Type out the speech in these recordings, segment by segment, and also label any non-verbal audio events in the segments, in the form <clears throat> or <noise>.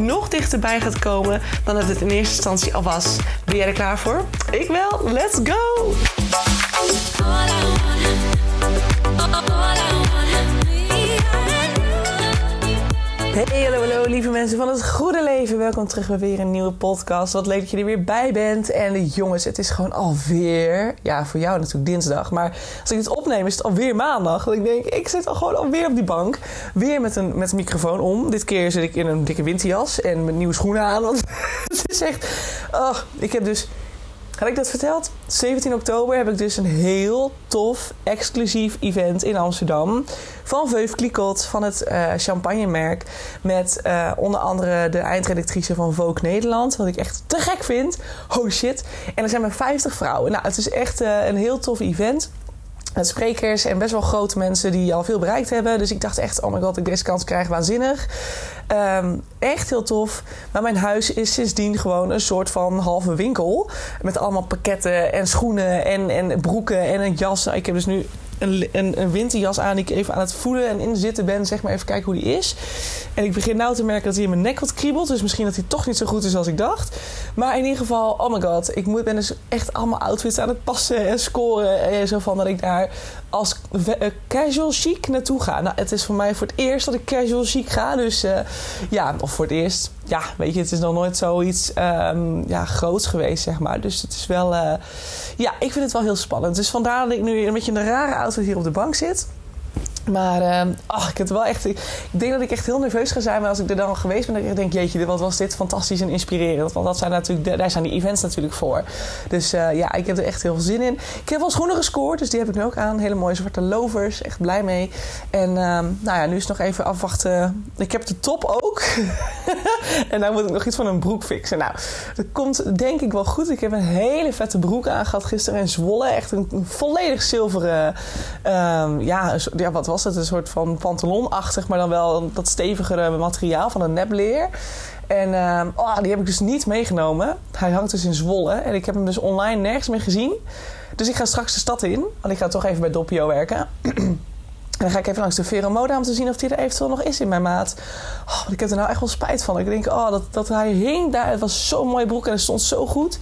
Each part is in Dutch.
nog dichterbij gaat komen dan dat het in eerste instantie al was. Ben jij er klaar voor? Ik wel. Let's go! Hey, hallo, hallo, lieve mensen van het goede leven. Welkom terug bij weer een nieuwe podcast. Wat leuk dat je er weer bij bent. En jongens, het is gewoon alweer... Ja, voor jou natuurlijk dinsdag. Maar als ik dit opneem, is het alweer maandag. Dat ik denk, ik zit al gewoon alweer op die bank. Weer met een, met een microfoon om. Dit keer zit ik in een dikke winterjas en met nieuwe schoenen aan. Want <laughs> het is echt... Oh, ik heb dus had ik dat verteld? 17 oktober heb ik dus een heel tof, exclusief event in Amsterdam. Van Veuve Clicquot, van het uh, champagnemerk. Met uh, onder andere de eindredactrice van Vogue Nederland. Wat ik echt te gek vind. Oh shit. En er zijn maar 50 vrouwen. Nou, het is echt uh, een heel tof event. Sprekers en best wel grote mensen die al veel bereikt hebben. Dus ik dacht echt, oh my god, ik deze kans krijg, waanzinnig. Um, echt heel tof. Maar mijn huis is sindsdien gewoon een soort van halve winkel. Met allemaal pakketten en schoenen en, en broeken en een jas. Ik heb dus nu een, een, een, winterjas aan die ik even aan het voelen en in zitten ben. Zeg maar even kijken hoe die is. En ik begin nou te merken dat hij in mijn nek wat kriebelt. Dus misschien dat hij toch niet zo goed is als ik dacht. Maar in ieder geval, oh my god. Ik moet, ben dus echt allemaal outfits aan het passen en scoren. En zo van dat ik daar als casual chic naartoe ga. Nou, het is voor mij voor het eerst dat ik casual chic ga. Dus uh, ja, of voor het eerst. Ja, weet je, het is nog nooit zoiets um, ja, groots geweest, zeg maar. Dus het is wel... Uh, ja, ik vind het wel heel spannend. Dus vandaar dat ik nu een beetje in een rare outfit hier op de bank zit. Maar uh, oh, ik, het wel echt, ik, denk dat ik echt heel nerveus ga zijn. Maar als ik er dan geweest ben, dan denk ik, jeetje, wat was dit fantastisch en inspirerend. Want dat zijn natuurlijk, daar zijn die events natuurlijk voor. Dus uh, ja, ik heb er echt heel veel zin in. Ik heb wel schoenen gescoord, dus die heb ik nu ook aan. Hele mooie zwarte lovers, echt blij mee. En uh, nou ja, nu is nog even afwachten. Ik heb de top ook. <laughs> en dan moet ik nog iets van een broek fixen. Nou, dat komt denk ik wel goed. Ik heb een hele vette broek aangehad gisteren in Zwolle. Echt een, een volledig zilveren, ehm, ja, ja, wat was het? Een soort van pantalonachtig, maar dan wel dat stevigere materiaal van een nepleer. En uh, oh, die heb ik dus niet meegenomen. Hij hangt dus in Zwolle. En ik heb hem dus online nergens meer gezien. Dus ik ga straks de stad in. Want ik ga toch even bij Doppio werken. en dan ga ik even langs de Veromoda om te zien of die er eventueel nog is in mijn maat. Oh, ik heb er nou echt wel spijt van. Ik denk, oh, dat, dat hij hing daar. Het was zo'n mooie broek en het stond zo goed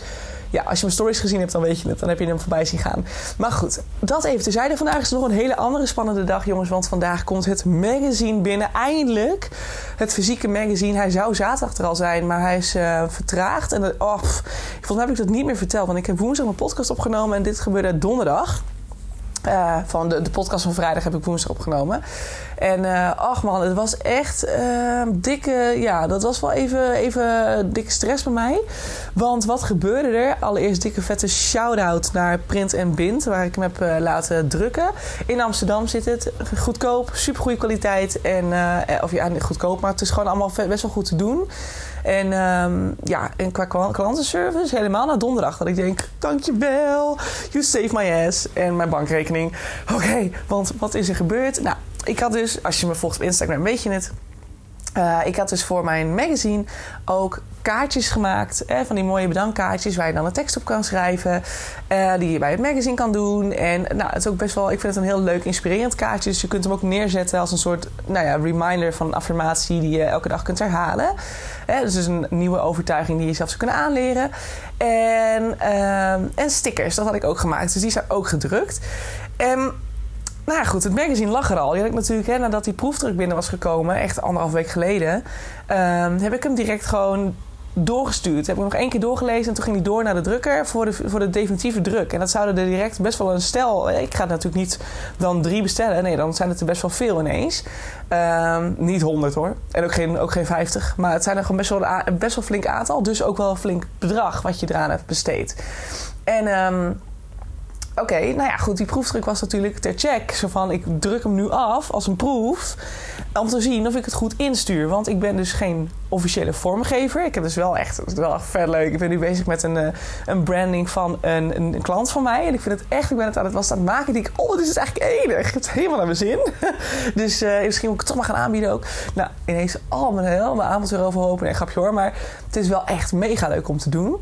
ja, als je mijn stories gezien hebt, dan weet je het. Dan heb je hem voorbij zien gaan. Maar goed, dat even terzijde. Vandaag is nog een hele andere spannende dag, jongens. Want vandaag komt het magazine binnen. Eindelijk. Het fysieke magazine. Hij zou zaterdag er al zijn, maar hij is uh, vertraagd. En oh, pff, volgens mij heb ik dat niet meer verteld. Want ik heb woensdag een podcast opgenomen en dit gebeurde donderdag. Uh, van de, de podcast van vrijdag heb ik woensdag opgenomen. En uh, ach man, het was echt uh, dikke... Ja, dat was wel even, even dikke stress bij mij. Want wat gebeurde er? Allereerst dikke vette shout-out naar Print en Bind... waar ik hem heb uh, laten drukken. In Amsterdam zit het. Goedkoop, super goede kwaliteit. En, of ja, goedkoop, maar het is gewoon allemaal best wel goed te doen. En um, ja, en qua klantenservice helemaal naar donderdag. Dat ik denk, dankjewel, you save my ass. En mijn bankrekening. Oké, want wat is er gebeurd? Nou, ik had dus, als je me volgt op Instagram, weet je het. Uh, ik had dus voor mijn magazine ook kaartjes gemaakt. Hè, van die mooie bedankkaartjes waar je dan een tekst op kan schrijven. Uh, die je bij het magazine kan doen. En nou, het is ook best wel, ik vind het een heel leuk, inspirerend kaartje. Dus je kunt hem ook neerzetten als een soort nou ja, reminder van een affirmatie die je elke dag kunt herhalen. Hè, dus een nieuwe overtuiging die je zelf zou kunnen aanleren. En, uh, en stickers, dat had ik ook gemaakt. Dus die zijn ook gedrukt. En nou goed, het magazine lag er al. Die had ik natuurlijk, hè, nadat die proefdruk binnen was gekomen, echt anderhalf week geleden, um, heb ik hem direct gewoon doorgestuurd. Heb ik nog één keer doorgelezen en toen ging hij door naar de drukker voor de, voor de definitieve druk. En dat zouden er direct best wel een stel. Ik ga natuurlijk niet dan drie bestellen. Nee, dan zijn het er best wel veel ineens. Um, niet honderd hoor. En ook geen, ook geen 50. Maar het zijn er gewoon best wel een best wel flink aantal. Dus ook wel een flink bedrag wat je eraan hebt besteed. En um, oké, nou ja, goed. Die proefdruk was natuurlijk ter check. Zo van, ik druk hem nu af als een proef. Om te zien of ik het goed instuur. Want ik ben dus geen officiële vormgever. Ik heb dus wel echt, het is wel echt vet leuk. Ik ben nu bezig met een, eh, een branding van een, een, klant van mij. En ik vind het echt, ik ben het aan het was aan het maken. En ik denk, oh, dit is eigenlijk enig. Ik heb het helemaal naar mijn zin. <laughs> dus uh, misschien moet ik het toch maar gaan aanbieden ook. Nou, ineens al mijn, heel mijn aanbod weer overhopen. Nee, grapje hoor. Maar het is wel echt mega leuk om te doen.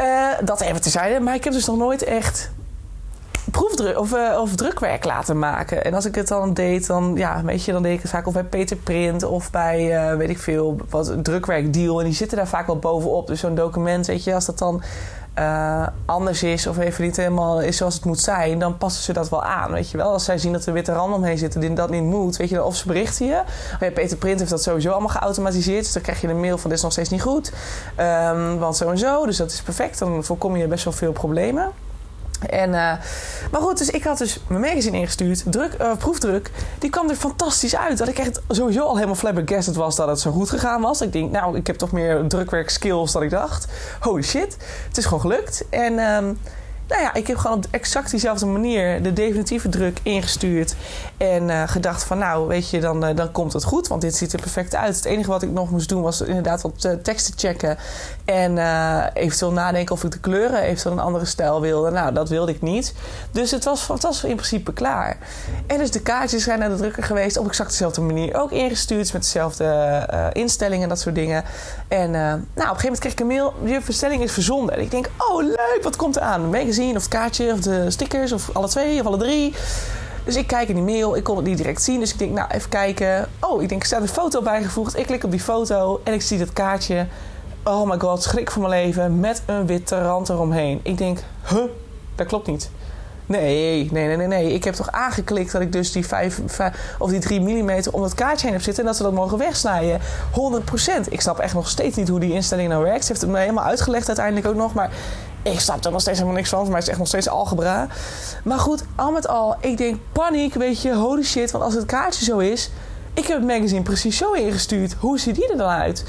Uh, dat even terzijde. Maar ik heb dus nog nooit echt proefdruk of, uh, of drukwerk laten maken. En als ik het dan deed, dan, ja, weet je, dan deed ik het vaak of bij Peter Print of bij, uh, weet ik veel, wat drukwerkdeal. En die zitten daar vaak wel bovenop. Dus zo'n document, weet je, als dat dan uh, anders is of even niet helemaal is zoals het moet zijn, dan passen ze dat wel aan. Weet je wel, als zij zien dat er witte randen omheen zitten die dat niet moet, weet je, of ze berichten je. Ja, Peter Print heeft dat sowieso allemaal geautomatiseerd, dus dan krijg je een mail van dit is nog steeds niet goed, um, want zo en zo. Dus dat is perfect, dan voorkom je best wel veel problemen. En, uh, maar goed, dus ik had dus mijn magazine ingestuurd, druk, uh, proefdruk. Die kwam er fantastisch uit. Dat ik echt sowieso al helemaal flabbergasted was dat het zo goed gegaan was. Ik denk, nou, ik heb toch meer drukwerk skills dan ik dacht. Holy shit, het is gewoon gelukt. En um, nou ja, ik heb gewoon op exact diezelfde manier de definitieve druk ingestuurd. En uh, gedacht van nou, weet je, dan, uh, dan komt het goed. Want dit ziet er perfect uit. Het enige wat ik nog moest doen was inderdaad wat uh, teksten checken. En eventueel nadenken of ik de kleuren eventueel een andere stijl wilde. Nou, dat wilde ik niet. Dus het was, het in principe klaar. En dus de kaartjes zijn naar de drukker geweest. Op exact dezelfde manier ook ingestuurd. Met dezelfde instellingen en dat soort dingen. En nou, op een gegeven moment kreeg ik een mail. Je bestelling is verzonden. En ik denk, oh leuk, wat komt er aan? Of het kaartje of de stickers of alle twee of alle drie. Dus ik kijk in die mail, ik kon het niet direct zien. Dus ik denk, nou, even kijken. Oh, ik denk, er staat een foto bijgevoegd. Ik klik op die foto en ik zie dat kaartje. Oh my god, schrik voor mijn leven. Met een witte rand eromheen. Ik denk, huh, dat klopt niet. Nee, nee, nee, nee, nee. Ik heb toch aangeklikt dat ik dus die 5, of die 3 mm om het kaartje heen heb zitten en dat ze dat mogen wegsnijden. 100%. Ik snap echt nog steeds niet hoe die instelling nou werkt. Ze heeft het me helemaal uitgelegd uiteindelijk ook nog. Maar ik snap er nog steeds helemaal niks van. Voor mij is het echt nog steeds algebra. Maar goed, al met al, ik denk paniek, weet je, holy shit. Want als het kaartje zo is, ik heb het magazine precies zo ingestuurd. Hoe ziet die er dan uit?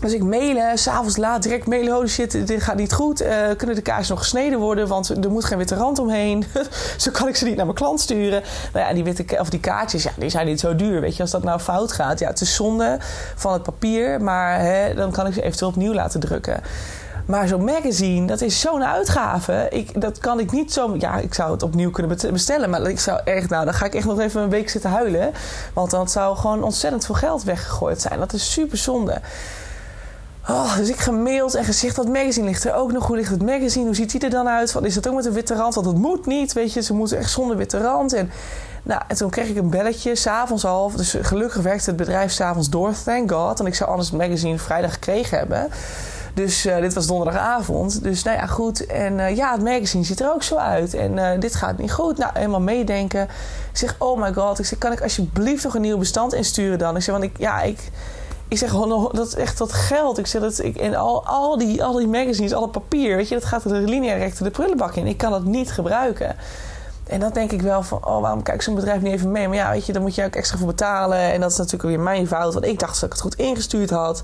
Dus ik mailen, s'avonds laat direct mailen. Holy shit, dit gaat niet goed. Uh, kunnen de kaartjes nog gesneden worden? Want er moet geen witte rand omheen. <laughs> zo kan ik ze niet naar mijn klant sturen. Nou ja, die, witte, of die kaartjes, ja, die zijn niet zo duur. Weet je, als dat nou fout gaat. Ja, het is zonde van het papier. Maar hè, dan kan ik ze eventueel opnieuw laten drukken. Maar zo'n magazine, dat is zo'n uitgave. Ik, dat kan ik niet zo... Ja, ik zou het opnieuw kunnen bestellen. Maar ik zou echt... Nou, dan ga ik echt nog even een week zitten huilen. Want dan zou gewoon ontzettend veel geld weggegooid zijn. Dat is super zonde. Oh, dus ik gemaild en gezegd dat magazine ligt er ook nog. Hoe ligt het magazine? Hoe ziet die er dan uit? Wat is dat ook met een witte rand? Want het moet niet, weet je. Ze moeten echt zonder witte rand. En, nou, en toen kreeg ik een belletje, s'avonds al. Dus gelukkig werkte het bedrijf s'avonds door, thank god. En ik zou anders het magazine vrijdag gekregen hebben. Dus uh, dit was donderdagavond. Dus nou ja, goed. En uh, ja, het magazine ziet er ook zo uit. En uh, dit gaat niet goed. Nou, helemaal meedenken. Ik zeg, oh my god. Ik zeg, kan ik alsjeblieft nog een nieuw bestand insturen dan? Ik zeg, want ik, ja, ik... Ik zeg gewoon, dat is echt dat geld. Ik zeg dat ik en al, al, die, al die magazines, al het papier, weet je, dat gaat er linea recte de prullenbak in. Ik kan dat niet gebruiken. En dan denk ik wel van, oh, waarom kijkt zo'n bedrijf niet even mee? Maar ja, weet je, dan moet je ook extra voor betalen. En dat is natuurlijk weer mijn fout, want ik dacht dat ik het goed ingestuurd had.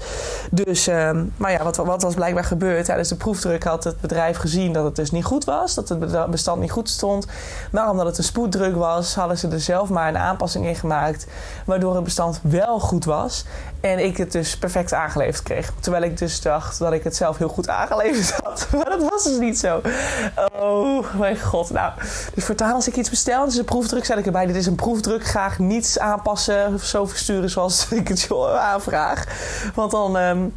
Dus, uh, maar ja, wat, wat was blijkbaar gebeurd? Tijdens de proefdruk had het bedrijf gezien dat het dus niet goed was. Dat het bestand niet goed stond. Maar omdat het een spoeddruk was, hadden ze er zelf maar een aanpassing in gemaakt. Waardoor het bestand wel goed was. En ik het dus perfect aangeleverd kreeg. Terwijl ik dus dacht dat ik het zelf heel goed aangeleverd had. <laughs> Maar dat was dus niet zo. Oh, mijn god. Nou, dus voortaan als ik iets bestel, dus een proefdruk, zet ik erbij. Dit is een proefdruk. Graag niets aanpassen of zo versturen zoals <laughs> ik het aanvraag. Want dan... Um,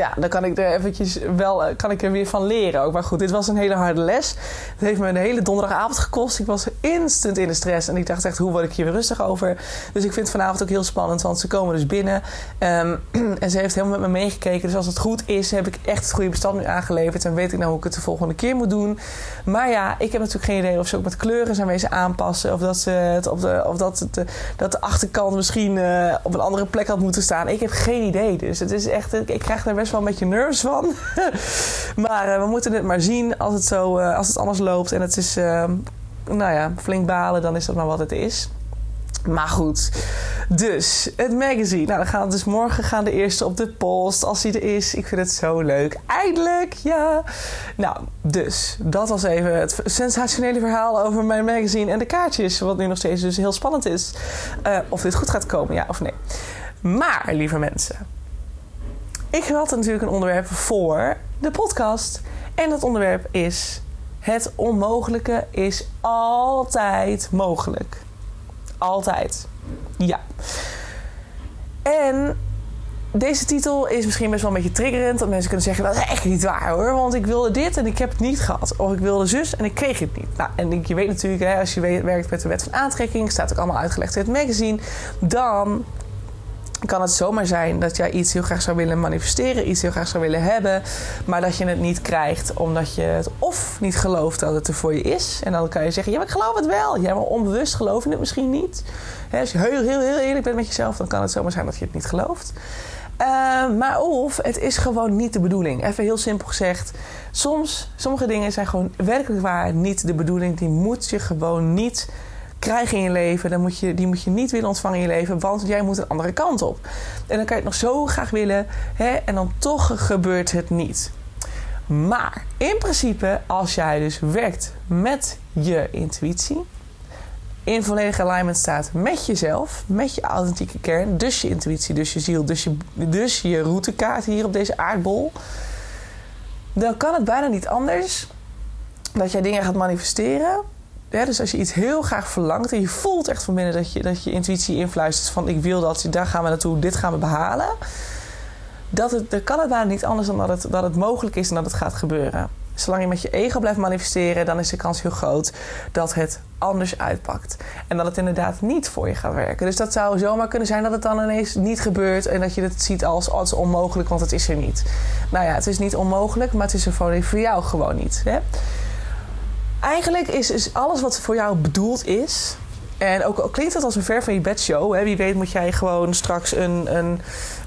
ja, dan kan ik er eventjes wel eh, kan ik er weer van leren ook. Maar goed, dit was een hele harde les. Het heeft me een hele donderdagavond gekost. Ik was instant in de stress. En ik dacht echt, hoe word ik hier weer rustig over? Dus ik vind vanavond ook heel spannend. Want ze komen dus binnen. Um, <clears throat> en ze heeft helemaal met me meegekeken. Dus als het goed is, heb ik echt het goede bestand nu aangeleverd. En weet ik nou hoe ik het de volgende keer moet doen. Maar ja, ik heb natuurlijk geen idee of ze ook met kleuren zijn wezen aanpassen. Of dat, ze het op de, of dat, het, dat de achterkant misschien uh, op een andere plek had moeten staan. Ik heb geen idee. Dus het is echt, ik krijg daar best best wel een beetje nerves van. <laughs> maar uh, we moeten het maar zien als het, zo, uh, als het anders loopt. En het is, uh, nou ja, flink balen, dan is dat maar wat het is. Maar goed, Dus, het magazine. Nou, dan gaan dus morgen gaan de eerste op de post. Als die er is. Ik vind het zo leuk. Eindelijk, ja. Nou, dus. Dat was even het sensationele verhaal over mijn magazine en de kaartjes. Wat nu nog steeds dus heel spannend is. Of dit goed gaat komen, ja of nee. Maar, lieve mensen. Ik had natuurlijk een onderwerp voor de podcast. En dat onderwerp is... Het onmogelijke is altijd mogelijk. Altijd. Ja. En deze titel is misschien best wel een beetje triggerend. Dat mensen kunnen zeggen, dat is echt niet waar hoor. Want ik wilde dit en ik heb het niet gehad. Of ik wilde zus en ik kreeg het niet. Nou, en je weet natuurlijk, hè, als je werkt met de wet van aantrekking... staat ook allemaal uitgelegd in het magazine... dan kan het zomaar zijn dat jij iets heel graag zou willen manifesteren, iets heel graag zou willen hebben, maar dat je het niet krijgt omdat je het of niet gelooft dat het er voor je is. En dan kan je zeggen: Ja, maar ik geloof het wel. Ja, maar onbewust geloof je het misschien niet. als je heel, heel, heel eerlijk bent met jezelf, dan kan het zomaar zijn dat je het niet gelooft. Uh, maar of het is gewoon niet de bedoeling. Even heel simpel gezegd. Soms, sommige dingen zijn gewoon werkelijk waar niet de bedoeling. Die moet je gewoon niet krijgen in je leven, dan moet je, die moet je niet willen ontvangen in je leven, want jij moet een andere kant op. En dan kan je het nog zo graag willen, hè, en dan toch gebeurt het niet. Maar in principe, als jij dus werkt met je intuïtie, in volledige alignment staat met jezelf, met je authentieke kern, dus je intuïtie, dus je ziel, dus je, dus je routekaart hier op deze aardbol, dan kan het bijna niet anders dat jij dingen gaat manifesteren dus als je iets heel graag verlangt en je voelt echt van binnen dat je, dat je intuïtie influistert van ik wil dat, daar gaan we naartoe, dit gaan we behalen. Dat het, dan kan het bijna niet anders dan dat het, dat het mogelijk is en dat het gaat gebeuren. Zolang je met je ego blijft manifesteren, dan is de kans heel groot dat het anders uitpakt. En dat het inderdaad niet voor je gaat werken. Dus dat zou zomaar kunnen zijn dat het dan ineens niet gebeurt en dat je het ziet als, als onmogelijk, want het is er niet. Nou ja, het is niet onmogelijk, maar het is er voor jou gewoon niet. Hè? Eigenlijk is, is alles wat voor jou bedoeld is. En ook al klinkt het als een ver van je bedshow. Hè, wie weet moet jij gewoon straks een. een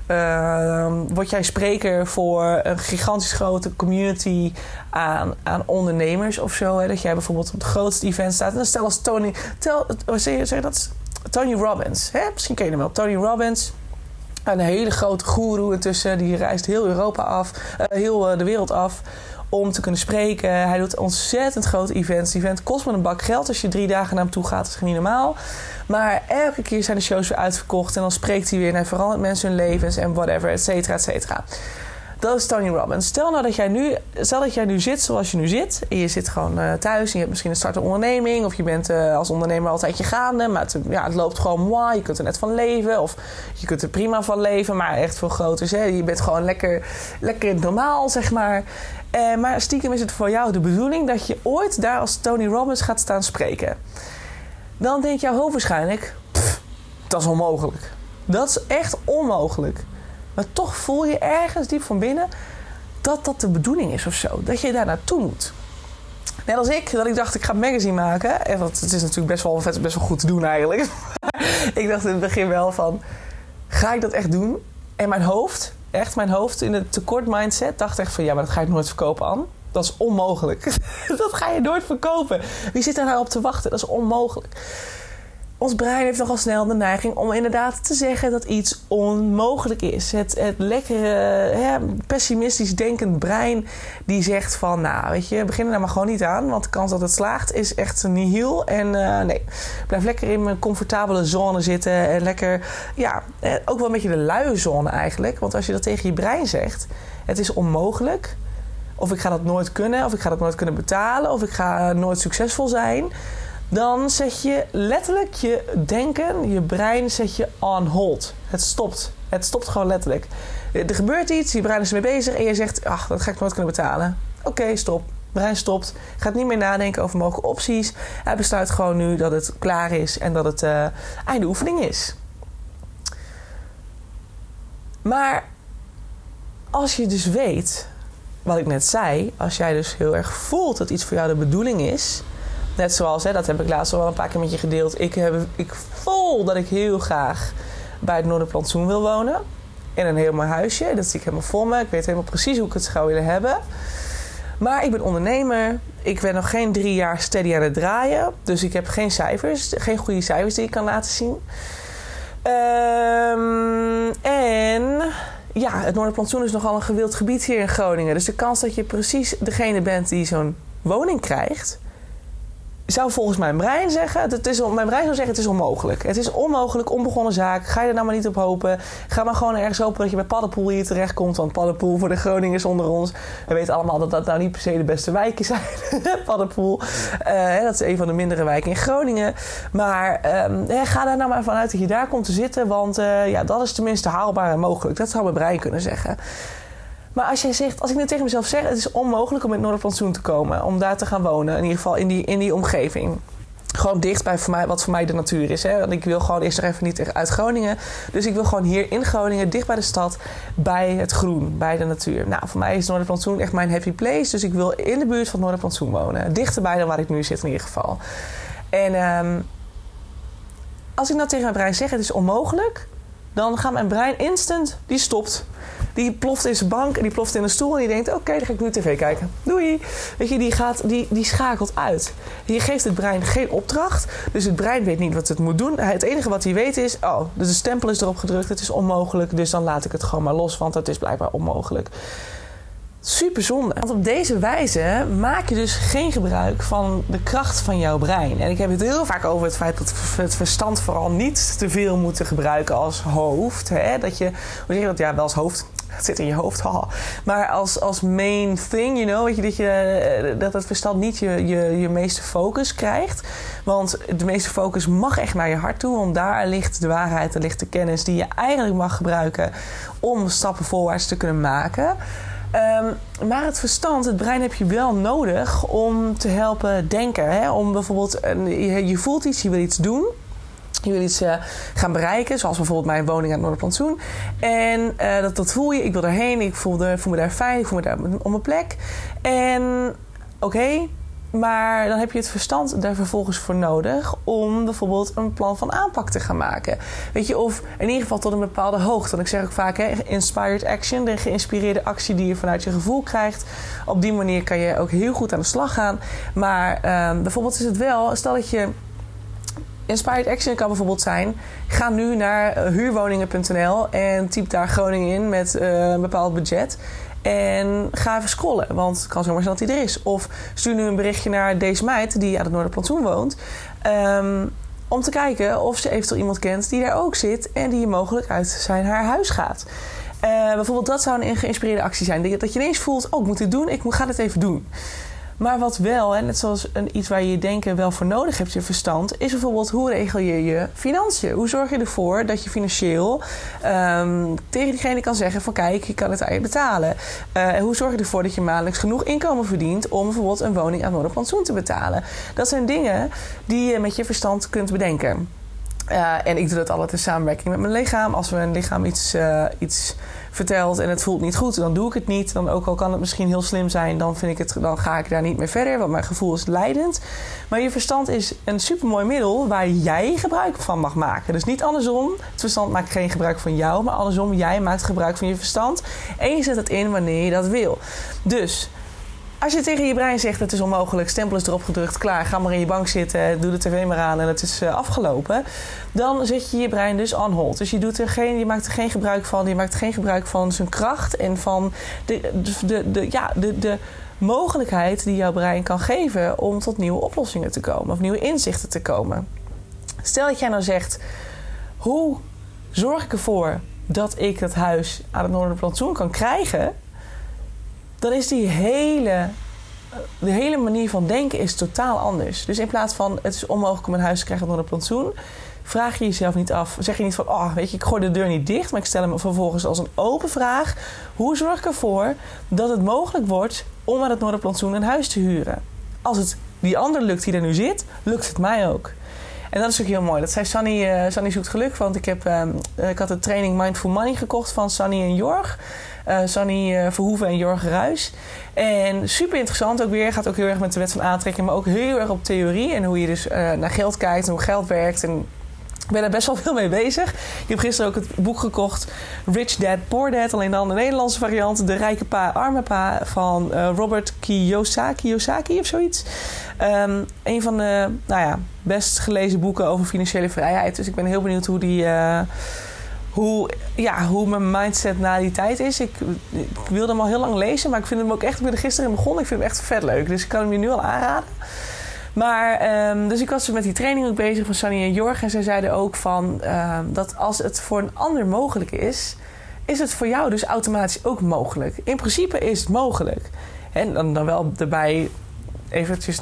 uh, word jij spreker voor een gigantisch grote community aan, aan ondernemers of zo. Hè? Dat jij bijvoorbeeld op het grootste event staat. En stel als Tony. Tel, zeg zeg dat? Tony Robbins. Hè? Misschien ken je hem wel. Tony Robbins. Een hele grote guru intussen. Die reist heel Europa af. Uh, heel uh, de wereld af om te kunnen spreken. Hij doet ontzettend grote events. Het event kost me een bak geld als je drie dagen naar hem toe gaat. Dat is niet normaal. Maar elke keer zijn de shows weer uitverkocht. En dan spreekt hij weer en hij verandert mensen hun levens en whatever, et cetera, et cetera. Dat is Tony Robbins. Stel nou dat jij nu, stel dat jij nu zit zoals je nu zit. En je zit gewoon uh, thuis. En je hebt misschien een start onderneming. Of je bent uh, als ondernemer altijd je gaande. Maar het, ja, het loopt gewoon mooi. Je kunt er net van leven. Of je kunt er prima van leven. Maar echt veel groter. Hè? Je bent gewoon lekker, lekker normaal, zeg maar. Uh, maar stiekem is het voor jou de bedoeling dat je ooit daar als Tony Robbins gaat staan spreken. Dan denkt jouw hoofd waarschijnlijk: dat is onmogelijk. Dat is echt onmogelijk. Maar toch voel je ergens diep van binnen dat dat de bedoeling is of zo. Dat je daar naartoe moet. Net als ik, dat ik dacht ik ga een magazine maken. En dat, het is natuurlijk best wel, best wel goed te doen eigenlijk. <laughs> ik dacht in het begin wel van, ga ik dat echt doen? En mijn hoofd, echt mijn hoofd in het tekort mindset, dacht echt van ja, maar dat ga ik nooit verkopen aan. Dat is onmogelijk. <laughs> dat ga je nooit verkopen. Wie zit er nou op te wachten? Dat is onmogelijk ons brein heeft nogal snel de neiging om inderdaad te zeggen dat iets onmogelijk is. Het, het lekkere, hè, pessimistisch denkend brein die zegt van, nou weet je, begin er nou maar gewoon niet aan, want de kans dat het slaagt is echt nihil. En uh, nee, blijf lekker in mijn comfortabele zone zitten en lekker, ja, eh, ook wel een beetje de luie zone eigenlijk. Want als je dat tegen je brein zegt, het is onmogelijk, of ik ga dat nooit kunnen, of ik ga dat nooit kunnen betalen, of ik ga nooit succesvol zijn dan zet je letterlijk je denken, je brein zet je on hold. Het stopt. Het stopt gewoon letterlijk. Er gebeurt iets, je brein is ermee bezig en je zegt, ach, dat ga ik nooit kunnen betalen. Oké, stop. Brein stopt. Gaat niet meer nadenken over mogelijke opties. Hij besluit gewoon nu dat het klaar is en dat het uh, einde oefening is. Maar als je dus weet, wat ik net zei, als jij dus heel erg voelt dat iets voor jou de bedoeling is, Net zoals, hè, dat heb ik laatst al wel een paar keer met je gedeeld. Ik, heb, ik voel dat ik heel graag bij het Noorderplantsoen wil wonen. In een heel mooi huisje. Dat zie ik helemaal voor me. Ik weet helemaal precies hoe ik het zou willen hebben. Maar ik ben ondernemer. Ik ben nog geen drie jaar steady aan het draaien. Dus ik heb geen cijfers. Geen goede cijfers die ik kan laten zien. Ehm, en ja, het Noorderplantsoen is nogal een gewild gebied hier in Groningen. Dus de kans dat je precies degene bent die zo'n woning krijgt zou volgens mijn brein zeggen, het is, mijn brein zou zeggen, het is onmogelijk. Het is onmogelijk, onbegonnen zaak. Ga je er nou maar niet op hopen. Ga maar gewoon ergens hopen dat je bij Paddenpoel hier terechtkomt. Want Paddenpoel voor de Groningers onder ons. We weten allemaal dat dat nou niet per se de beste wijken zijn. <laughs> Paddenpoel. Uh, dat is een van de mindere wijken in Groningen. Maar uh, ga daar nou maar vanuit dat je daar komt te zitten. Want uh, ja, dat is tenminste haalbaar en mogelijk. Dat zou mijn brein kunnen zeggen. Maar als jij zegt, als ik nu tegen mezelf zeg, het is onmogelijk om in Noorderplantsoen te komen, om daar te gaan wonen, in ieder geval in die, in die omgeving. Gewoon dicht bij voor mij, wat voor mij de natuur is. Hè? Want ik wil gewoon eerst nog even niet uit Groningen. Dus ik wil gewoon hier in Groningen, dicht bij de stad, bij het groen, bij de natuur. Nou, voor mij is Noorderplantsoen echt mijn happy place. Dus ik wil in de buurt van Noorderplantsoen wonen. Dichterbij dan waar ik nu zit in ieder geval. En um, als ik nou tegen mijn brein zeg, het is onmogelijk. Dan gaat mijn brein instant, die stopt die ploft in zijn bank en die ploft in een stoel en die denkt: Oké, dan ga ik nu tv kijken. Doei. Weet je, die, gaat, die, die schakelt uit. Je geeft het brein geen opdracht, dus het brein weet niet wat het moet doen. Het enige wat hij weet is: Oh, dus de stempel is erop gedrukt, het is onmogelijk, dus dan laat ik het gewoon maar los, want het is blijkbaar onmogelijk. Super zonde. Want op deze wijze maak je dus geen gebruik van de kracht van jouw brein. En ik heb het heel vaak over het feit dat het verstand vooral niet te veel moeten gebruiken als hoofd. Hè? Dat je, hoe zeg je dat? Ja, wel als hoofd. Het <laughs> zit in je hoofd. Haha. Maar als, als main thing, you know, weet je, dat, je, eh, dat het verstand niet je, je, je meeste focus krijgt. Want de meeste focus mag echt naar je hart toe. Want daar ligt de waarheid, daar ligt de kennis die je eigenlijk mag gebruiken om stappen voorwaarts te kunnen maken. Um, maar het verstand, het brein heb je wel nodig om te helpen denken. Hè? Om bijvoorbeeld, je, je voelt iets, je wil iets doen. Wil iets uh, gaan bereiken, zoals bijvoorbeeld mijn woning aan het Noorderplantsoen. En uh, dat, dat voel je, ik wil daarheen, ik voel, voel me daar fijn, ik voel me daar op mijn plek. En oké, maar dan heb je het verstand daar vervolgens voor nodig om bijvoorbeeld een plan van aanpak te gaan maken. Weet je, of in ieder geval tot een bepaalde hoogte. Want ik zeg ook vaak, hè, inspired action, de geïnspireerde actie die je vanuit je gevoel krijgt. Op die manier kan je ook heel goed aan de slag gaan. Maar um, bijvoorbeeld is het wel, stel dat je Inspired Action kan bijvoorbeeld zijn: ga nu naar eh, huurwoningen.nl en typ daar Groningen in met uh, een bepaald budget. En ga even scrollen, want het kan zomaar zijn dat hij er is. Of stuur nu een berichtje naar deze meid die aan het Noorderplantsoen woont. Um, om te kijken of ze eventueel iemand kent die daar ook zit en die mogelijk uit zijn haar huis gaat. Uh, bijvoorbeeld dat zou een geïnspireerde actie zijn. Dat je ineens voelt, oh ik moet dit doen, ik ga dit even doen. Maar wat wel, en net zoals een, iets waar je denken wel voor nodig hebt, je verstand, is bijvoorbeeld hoe regel je je financiën? Hoe zorg je ervoor dat je financieel um, tegen diegene kan zeggen van kijk, je kan het aan je betalen. Uh, en hoe zorg je ervoor dat je maandelijks genoeg inkomen verdient om bijvoorbeeld een woning aan Noorderplantsoen te betalen? Dat zijn dingen die je met je verstand kunt bedenken. Uh, en ik doe dat altijd in samenwerking met mijn lichaam. Als mijn lichaam iets, uh, iets vertelt en het voelt niet goed, dan doe ik het niet. Dan ook al kan het misschien heel slim zijn, dan, vind ik het, dan ga ik daar niet meer verder, want mijn gevoel is leidend. Maar je verstand is een supermooi middel waar jij gebruik van mag maken. Dus niet andersom, het verstand maakt geen gebruik van jou, maar andersom, jij maakt gebruik van je verstand en je zet het in wanneer je dat wil. Dus als je tegen je brein zegt het is onmogelijk, stempel is erop gedrukt, klaar, ga maar in je bank zitten, doe de tv maar aan en het is uh, afgelopen. Dan zet je je brein dus on hold. Dus je, doet er geen, je maakt er geen gebruik van, je maakt geen gebruik van zijn kracht en van de, de, de, ja, de, de mogelijkheid die jouw brein kan geven om tot nieuwe oplossingen te komen of nieuwe inzichten te komen. Stel dat jij nou zegt, hoe zorg ik ervoor dat ik dat huis aan het Noorderplantsoen kan krijgen? Dan is die hele, de hele manier van denken is totaal anders. Dus in plaats van het is onmogelijk om een huis te krijgen door een plantsoen, vraag je jezelf niet af. Zeg je niet van, oh, weet je, ik gooi de deur niet dicht, maar ik stel hem vervolgens als een open vraag. Hoe zorg ik ervoor dat het mogelijk wordt om aan het Noorderplantsoen een huis te huren? Als het die ander lukt die er nu zit, lukt het mij ook. En dat is ook heel mooi. Dat zei Sunny, uh, Sunny zoekt geluk. Want ik, heb, uh, ik had de training Mindful Money gekocht van Sunny en Jorg. Uh, Sunny uh, Verhoeven en Jorg Ruis. En super interessant ook weer. Gaat ook heel erg met de wet van aantrekking. Maar ook heel erg op theorie. En hoe je dus naar geld kijkt en hoe geld werkt. En ik ben er best wel veel mee bezig. Ik heb gisteren ook het boek gekocht Rich Dad Poor Dad. Alleen dan de Nederlandse variant. De rijke pa, arme pa van Robert Kiyosaki, Kiyosaki of zoiets. Um, een van de nou ja, best gelezen boeken over financiële vrijheid. Dus ik ben heel benieuwd hoe die... hoe, ja, hoe mijn mindset na die tijd is. Ik, ik, wilde hem al heel lang lezen, maar ik vind hem ook echt... Ik ben er gisteren in begonnen. Ik vind hem echt vet leuk. Dus ik kan hem je nu al aanraden. Maar, um, dus ik was met die training ook bezig van Sunny en Jorg. En zij zeiden ook van um, dat als het voor een ander mogelijk is, is het voor jou dus automatisch ook mogelijk. In principe is het mogelijk. En dan, dan wel erbij eventjes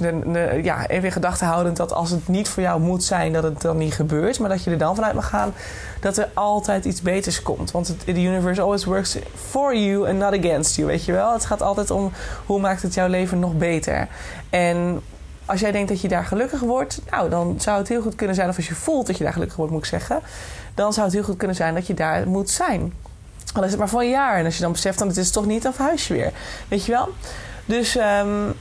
ja, even in gedachten houdend dat als het niet voor jou moet zijn, dat het dan niet gebeurt. Maar dat je er dan vanuit mag gaan dat er altijd iets beters komt. Want the universe always works for you and not against you, weet je wel. Het gaat altijd om hoe maakt het jouw leven nog beter. En als jij denkt dat je daar gelukkig wordt, nou, dan zou het heel goed kunnen zijn, of als je voelt dat je daar gelukkig wordt, moet ik zeggen, dan zou het heel goed kunnen zijn dat je daar moet zijn. Al is het maar voor een jaar. En als je dan beseft, dan het is toch niet, dan verhuis je weer. Weet je wel? Dus um,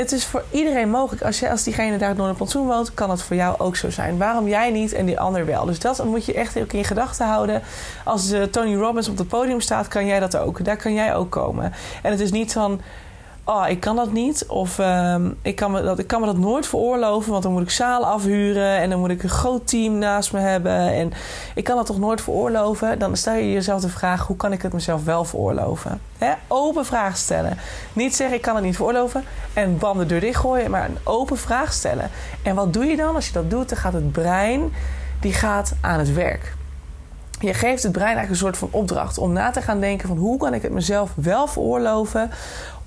het is voor iedereen mogelijk. Als, je, als diegene daar door een plantsoen woont, kan het voor jou ook zo zijn. Waarom jij niet en die ander wel? Dus dat moet je echt ook in gedachten houden. Als uh, Tony Robbins op het podium staat, kan jij dat ook. Daar kan jij ook komen. En het is niet van oh, ik kan dat niet. Of um, ik, kan me dat, ik kan me dat nooit veroorloven, want dan moet ik zalen afhuren en dan moet ik een groot team naast me hebben. En ik kan dat toch nooit veroorloven. Dan stel je jezelf de vraag: hoe kan ik het mezelf wel veroorloven? Open vraag stellen. Niet zeggen ik kan het niet veroorloven en bam de deur dichtgooien, maar een open vraag stellen. En wat doe je dan? Als je dat doet, dan gaat het brein die gaat aan het werk. Je geeft het brein eigenlijk een soort van opdracht om na te gaan denken van hoe kan ik het mezelf wel veroorloven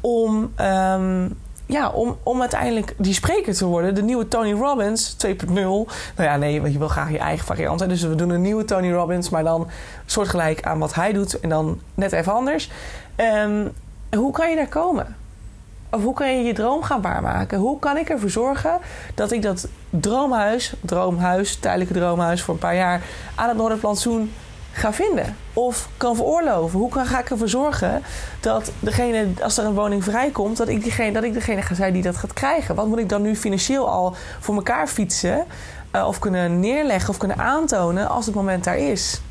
om, um, ja, om, om uiteindelijk die spreker te worden. De nieuwe Tony Robbins 2.0. Nou ja, nee, want je wil graag je eigen variant. Hè? Dus we doen een nieuwe Tony Robbins, maar dan soortgelijk aan wat hij doet en dan net even anders. Um, hoe kan je daar komen? Of hoe kan je je droom gaan waarmaken? Hoe kan ik ervoor zorgen dat ik dat droomhuis, droomhuis, tijdelijke droomhuis voor een paar jaar aan het Noorderplantsoen ga vinden of kan veroorloven? Hoe kan, ga ik ervoor zorgen dat degene, als er een woning vrijkomt, dat ik, diegene, dat ik degene ga zijn die dat gaat krijgen? Wat moet ik dan nu financieel al voor elkaar fietsen uh, of kunnen neerleggen of kunnen aantonen als het moment daar is?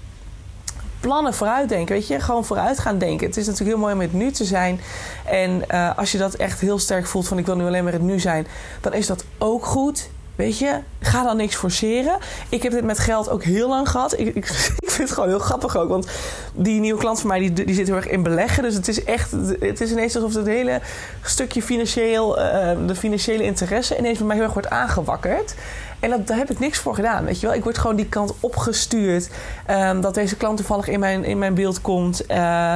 Plannen vooruitdenken, weet je, gewoon vooruit gaan denken. Het is natuurlijk heel mooi om het nu te zijn. En uh, als je dat echt heel sterk voelt van ik wil nu alleen maar het nu zijn, dan is dat ook goed. Weet je, ga dan niks forceren. Ik heb dit met geld ook heel lang gehad. Ik, <laughs> ik, vind het gewoon heel grappig ook. Want die nieuwe klant van mij die, die zit heel erg in beleggen. Dus het is echt, het is ineens alsof het hele stukje financieel, uh, de financiële interesse ineens bij mij heel erg wordt aangewakkerd. En dat, daar heb ik niks voor gedaan, weet je wel. Ik word gewoon die kant opgestuurd. Um, dat deze klant toevallig in mijn, in mijn beeld komt. Uh,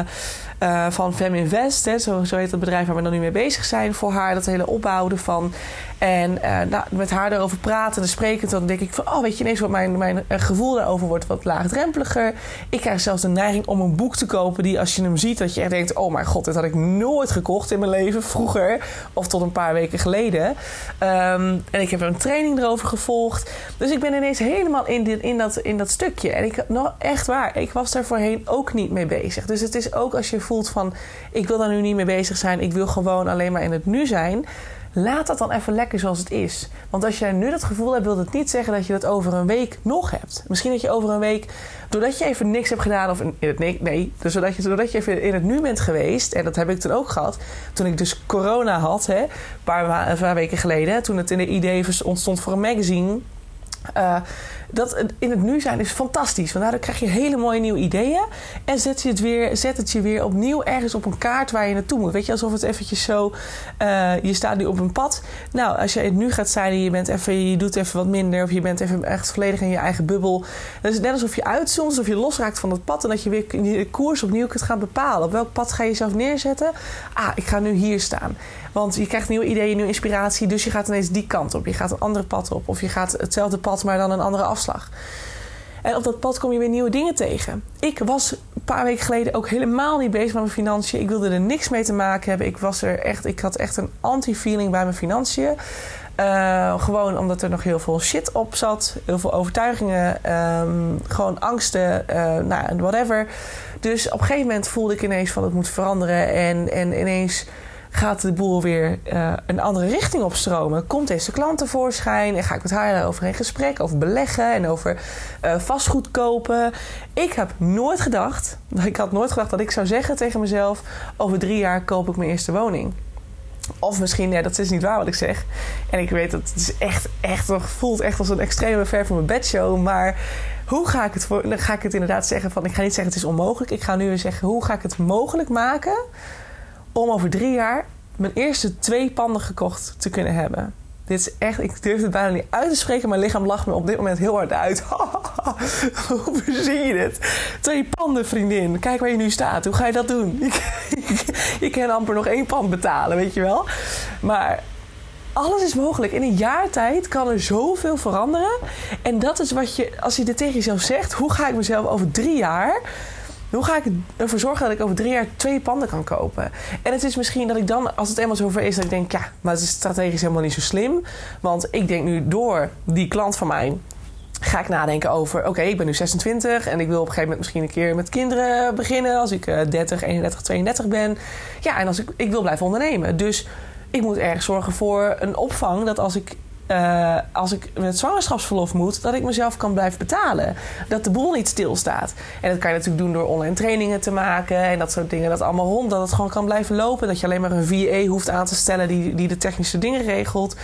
uh, van Feminvest, hè, zo, zo heet het bedrijf waar we dan nu mee bezig zijn voor haar. Dat hele opbouwen van. En uh, nou, met haar erover praten en spreken, dan denk ik van, oh, weet je ineens wat mijn, mijn gevoel daarover wordt wat laagdrempeliger. Ik krijg zelfs de neiging om een boek te kopen die, als je hem ziet, dat je echt denkt, oh mijn god, dit had ik nooit gekocht in mijn leven vroeger of tot een paar weken geleden. Um, en ik heb een training erover gevolgd. Dus ik ben ineens helemaal in, dit, in, dat, in dat stukje. En ik, nou, echt waar, ik was daar voorheen ook niet mee bezig. Dus het is ook als je voelt van, ik wil daar nu niet mee bezig zijn, ik wil gewoon alleen maar in het nu zijn laat dat dan even lekker zoals het is. Want als jij nu dat gevoel hebt, wil het niet zeggen dat je dat over een week nog hebt. Misschien dat je over een week, doordat je even niks hebt gedaan, of in het nee, nee dus doordat je, doordat je even in het nu bent geweest, en dat heb ik toen ook gehad, toen ik dus corona had, hè, een paar, een paar weken geleden, toen het in de idee ontstond voor een magazine. Uh, dat in het nu zijn is fantastisch. Want daardoor krijg je hele mooie nieuwe ideeën. En zet, je het weer, zet het je weer opnieuw ergens op een kaart waar je naartoe moet. Weet je, alsof het eventjes zo... Uh, je staat nu op een pad. Nou, als je het nu gaat zijn en je, bent even, je doet even wat minder... of je bent even echt volledig in je eigen bubbel... dan is net alsof je uitzoomt, alsof je losraakt van het pad... en dat je weer je koers opnieuw kunt gaan bepalen. Op welk pad ga je jezelf neerzetten? Ah, ik ga nu hier staan. Want je krijgt nieuwe ideeën, nieuwe inspiratie... dus je gaat ineens die kant op. Je gaat een andere pad op. Of je gaat hetzelfde pad, maar dan een andere En op dat pad kom je weer nieuwe dingen tegen. Ik was een paar weken geleden ook helemaal niet bezig met mijn financiën. Ik wilde er niks mee te maken hebben. Ik, was er echt, ik had echt een anti-feeling bij mijn financiën. Uh, gewoon omdat er nog heel veel shit op zat. Heel veel overtuigingen. Um, gewoon angsten. Uh, nou, whatever. Dus op een gegeven moment voelde ik ineens van het moet veranderen. En, en ineens gaat de boel weer uh, een andere richting opstromen. Komt deze klant tevoorschijn en ga ik met haar over in gesprek over beleggen en over uh, vastgoed kopen. Ik heb nooit gedacht, <laughs> ik had nooit gedacht dat ik zou zeggen tegen mezelf: over drie jaar koop ik mijn eerste woning. Of misschien, nee, dat is niet waar wat ik zeg. En ik weet dat het is echt, echt, voelt echt als een extreme ver van mijn bedshow. Maar hoe ga ik het dan ga ik het inderdaad zeggen van, ik ga niet zeggen het is onmogelijk. Ik ga nu zeggen, hoe ga ik het mogelijk maken om over drie jaar mijn eerste twee panden gekocht te kunnen hebben. Dit is echt, ik durf het bijna niet uit te spreken. Mijn lichaam lacht me op dit moment heel hard uit. <laughs> Hoe zie je dit? Twee panden, vriendin. Kijk waar je nu staat. Hoe ga je dat doen? <laughs> je kan amper nog één pand betalen, weet je wel. Maar alles is mogelijk. In een jaar tijd kan er zoveel veranderen. En dat is wat je, als je dit tegen jezelf zegt, hoe ga ik mezelf over drie jaar hoe ga ik ervoor zorgen dat ik over drie jaar twee panden kan kopen? En het is misschien dat ik dan, als het eenmaal zover is, dat ik denk, ja, maar het is strategisch helemaal niet zo slim. Want ik denk nu door die klant van mij ga ik nadenken over: oké, ik ben nu 26 en ik wil op een gegeven moment misschien een keer met kinderen beginnen als ik 30, 31, 32 ben. Ja, en als ik, ik wil blijven ondernemen. Dus ik moet ergens zorgen voor een opvang dat als ik uh, als ik met zwangerschapsverlof moet, dat ik mezelf kan blijven betalen. Dat de boel niet stilstaat. En dat kan je natuurlijk doen door online trainingen te maken en dat soort dingen. Dat allemaal rond, dat het gewoon kan blijven lopen. Dat je alleen maar een VA hoeft aan te stellen die, die de technische dingen regelt.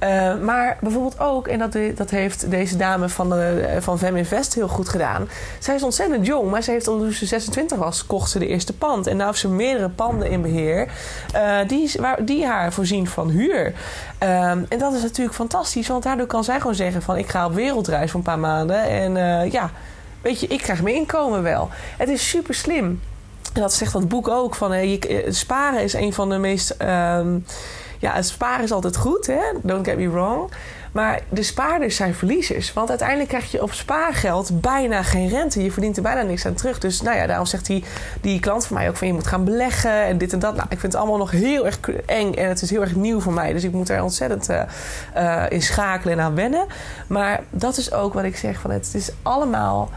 Uh, maar bijvoorbeeld ook, en dat, dat heeft deze dame van, de, van Fem Invest heel goed gedaan. Zij is ontzettend jong, maar ze heeft al toen ze 26 was, kocht ze de eerste pand. En nu heeft ze meerdere panden in beheer uh, die, waar, die haar voorzien van huur. Um, en dat is natuurlijk fantastisch, want daardoor kan zij gewoon zeggen van ik ga op wereldreis voor een paar maanden. En uh, ja, weet je, ik krijg mijn inkomen wel. Het is super slim. En dat zegt dat boek ook. Van, je, sparen is een van de meest... Um, ja, sparen is altijd goed, hè? don't get me wrong. Maar de spaarders zijn verliezers. Want uiteindelijk krijg je op spaargeld bijna geen rente. Je verdient er bijna niks aan terug. Dus nou ja, daarom zegt die, die klant van mij ook van je moet gaan beleggen en dit en dat. Nou, ik vind het allemaal nog heel erg eng en het is heel erg nieuw voor mij. Dus ik moet er ontzettend uh, in schakelen en aan wennen. Maar dat is ook wat ik zeg van het is allemaal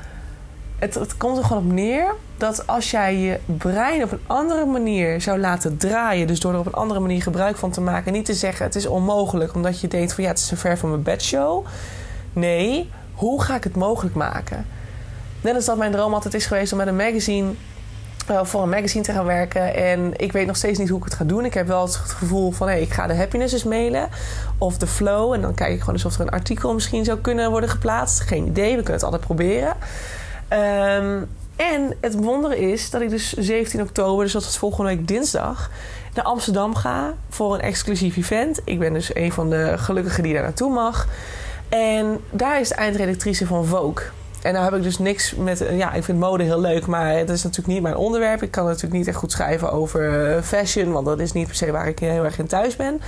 het, het komt er gewoon op neer dat als jij je brein op een andere manier zou laten draaien, dus door er op een andere manier gebruik van te maken, niet te zeggen het is onmogelijk omdat je denkt van ja, het is een ver van mijn bedshow. Nee, hoe ga ik het mogelijk maken? Net als dat mijn droom altijd is geweest om met een magazine uh, voor een magazine te gaan werken. En ik weet nog steeds niet hoe ik het ga doen. Ik heb wel het gevoel van hey, ik ga de happiness eens mailen. Of de flow. En dan kijk ik gewoon eens of er een artikel misschien zou kunnen worden geplaatst. Geen idee, we kunnen het altijd proberen. Um, en het wondere is dat ik dus 17 oktober, dus dat is volgende week dinsdag, naar Amsterdam ga voor een exclusief event. Ik ben dus een van de gelukkigen die daar naartoe mag. En daar is de eindredactrice van Vogue. En nou heb ik dus niks met. Ja, ik vind mode heel leuk, maar het is natuurlijk niet mijn onderwerp. Ik kan natuurlijk niet echt goed schrijven over eh, fashion, want dat is niet per se waar ik heel erg in thuis ben.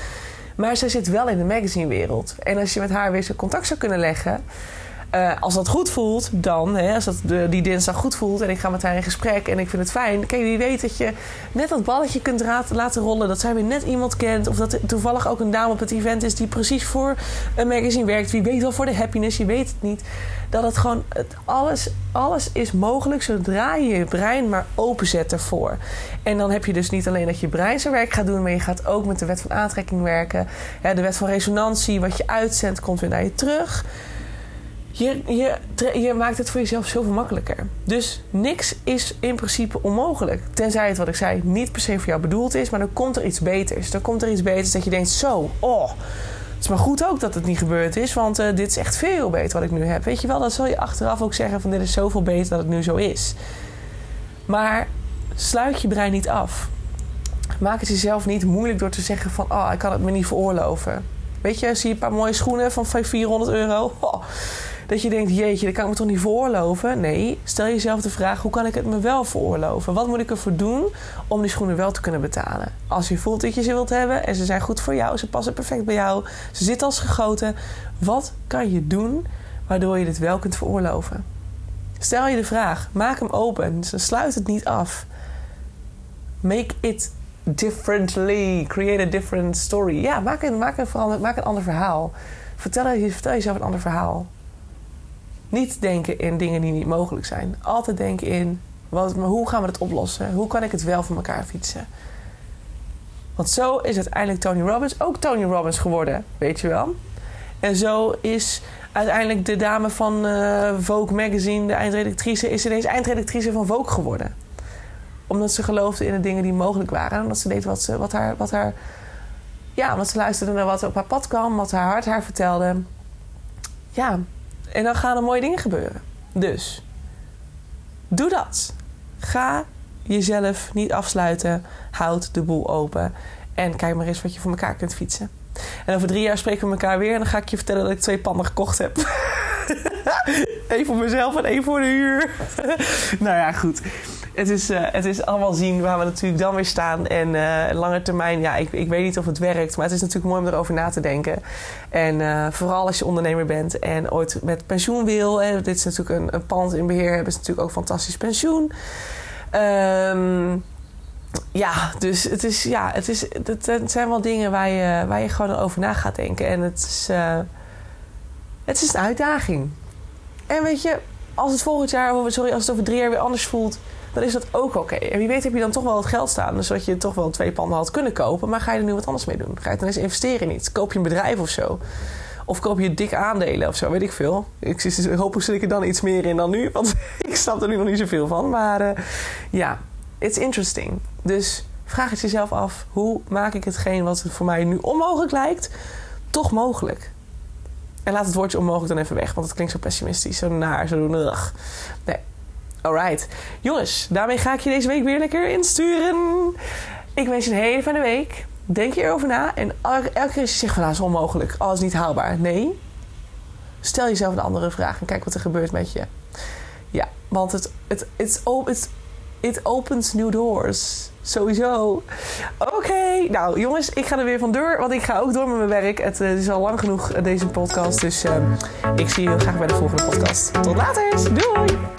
Maar zij zit wel in de magazinewereld. En als je met haar weer contact zou kunnen leggen. Uh, als dat goed voelt, dan, hè, als dat die dinsdag goed voelt en ik ga met haar in gesprek en ik vind het fijn. Kijk, wie weet dat je net dat balletje kunt laten rollen. Dat zij weer net iemand kent. Of dat er toevallig ook een dame op het event is die precies voor een magazine werkt. Wie weet wel voor de happiness, je weet het niet. Dat het gewoon, het, alles, alles is mogelijk zodra je je brein maar openzet ervoor. En dan heb je dus niet alleen dat je brein zijn werk gaat doen, maar je gaat ook met de wet van aantrekking werken. Ja, de wet van resonantie, wat je uitzendt, komt weer naar je terug. Je, je, je, maakt het voor jezelf zoveel makkelijker. Dus niks is in principe onmogelijk. Tenzij het, wat ik zei, niet per se voor jou bedoeld is. Maar dan komt er iets beters. Dan komt er iets beters dat je denkt: zo, oh. Het is maar goed ook dat het niet gebeurd is. Want uh, dit is echt veel beter wat ik nu heb. Weet je wel, dan zal je achteraf ook zeggen: van dit is zoveel beter dat het nu zo is. Maar sluit je brein niet af. Maak het jezelf niet moeilijk door te zeggen: van oh, ik kan het me niet veroorloven. Weet je, zie je een paar mooie schoenen van 400 euro. Oh dat je denkt, jeetje, dat kan ik me toch niet veroorloven? Nee, stel jezelf de vraag, hoe kan ik het me wel veroorloven? Wat moet ik ervoor doen om die schoenen wel te kunnen betalen? Als je voelt dat je ze wilt hebben en ze zijn goed voor jou, ze passen perfect bij jou, ze zitten als gegoten. Wat kan je doen waardoor je dit wel kunt veroorloven? Stel je de vraag, maak hem open, sluit het niet af. Make it differently, create a different story. Ja, maak een, maak een, maak een ander verhaal. Vertel, vertel jezelf een ander verhaal. Niet denken in dingen die niet mogelijk zijn. Altijd denken in wat, maar hoe gaan we het oplossen? Hoe kan ik het wel voor elkaar fietsen? Want zo is uiteindelijk Tony Robbins ook Tony Robbins geworden, weet je wel. En zo is uiteindelijk de dame van uh, Vogue magazine, de eindredactrice, is ineens eindredactrice van Vogue geworden. Omdat ze geloofde in de dingen die mogelijk waren. En omdat ze deed wat, ze, wat, haar, wat haar. Ja, omdat ze luisterde naar wat op haar pad kwam, wat haar hart haar vertelde. Ja, en dan gaan er mooie dingen gebeuren. Dus, doe dat. Ga jezelf niet afsluiten. Houd de boel open. En kijk maar eens wat je voor elkaar kunt fietsen. En over drie jaar spreken we elkaar weer. En dan ga ik je vertellen dat ik twee panden gekocht heb. <laughs> Eén voor mezelf en één voor de huur. <laughs> nou ja, goed. Het is, uh, het is allemaal zien waar we natuurlijk dan weer staan. En uh, lange termijn, ja, ik, ik weet niet of het werkt. Maar het is natuurlijk mooi om erover na te denken. En uh, vooral als je ondernemer bent en ooit met pensioen wil. Hè, dit is natuurlijk een, pand in beheer. Hebben ze natuurlijk ook fantastisch pensioen. Um, ja, dus het, is, ja, het, is, het, zijn wel dingen waar je, waar je gewoon over na gaat denken. En het is, het is een uitdaging. En weet je, als het volgend jaar, of sorry, als het over drie jaar weer anders voelt, dan is dat ook oké. En wie weet heb je dan toch wel het geld staan. Dus dat je toch wel twee panden had kunnen kopen. Maar ga je er nu wat anders mee doen? Ga je dan eens investeren in iets? Koop je een bedrijf of zo? Of koop je dik aandelen of zo, weet ik veel. Ik, hopelijk zit ik er dan iets meer in dan nu. <laughs> Want ik snap er nu nog niet zoveel van. Maar uh, ja, it's interesting. Dus vraag het jezelf af: hoe maak ik hetgeen wat voor mij nu onmogelijk lijkt, toch mogelijk? En laat het woordje onmogelijk dan even weg, want het klinkt zo pessimistisch, zo naar, zo ugh. Nee. Alright. Jongens, daarmee ga ik je deze week weer lekker insturen. Ik wens je een hele fijne week. Denk hierover na. En elke keer als je zegt van nou, is onmogelijk, alles niet haalbaar. Nee. Stel jezelf een andere vraag en kijk wat er gebeurt met je. Ja, want het, het, it opens new doors. Sowieso. Oké, nou jongens, ik ga er weer van door, want ik ga ook door met mijn werk. Het, uh, is al lang genoeg uh, deze podcast, dus uh, ik zie je heel graag bij de volgende podcast. Tot later, doei!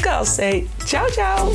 Girls Say. Tchau, tchau!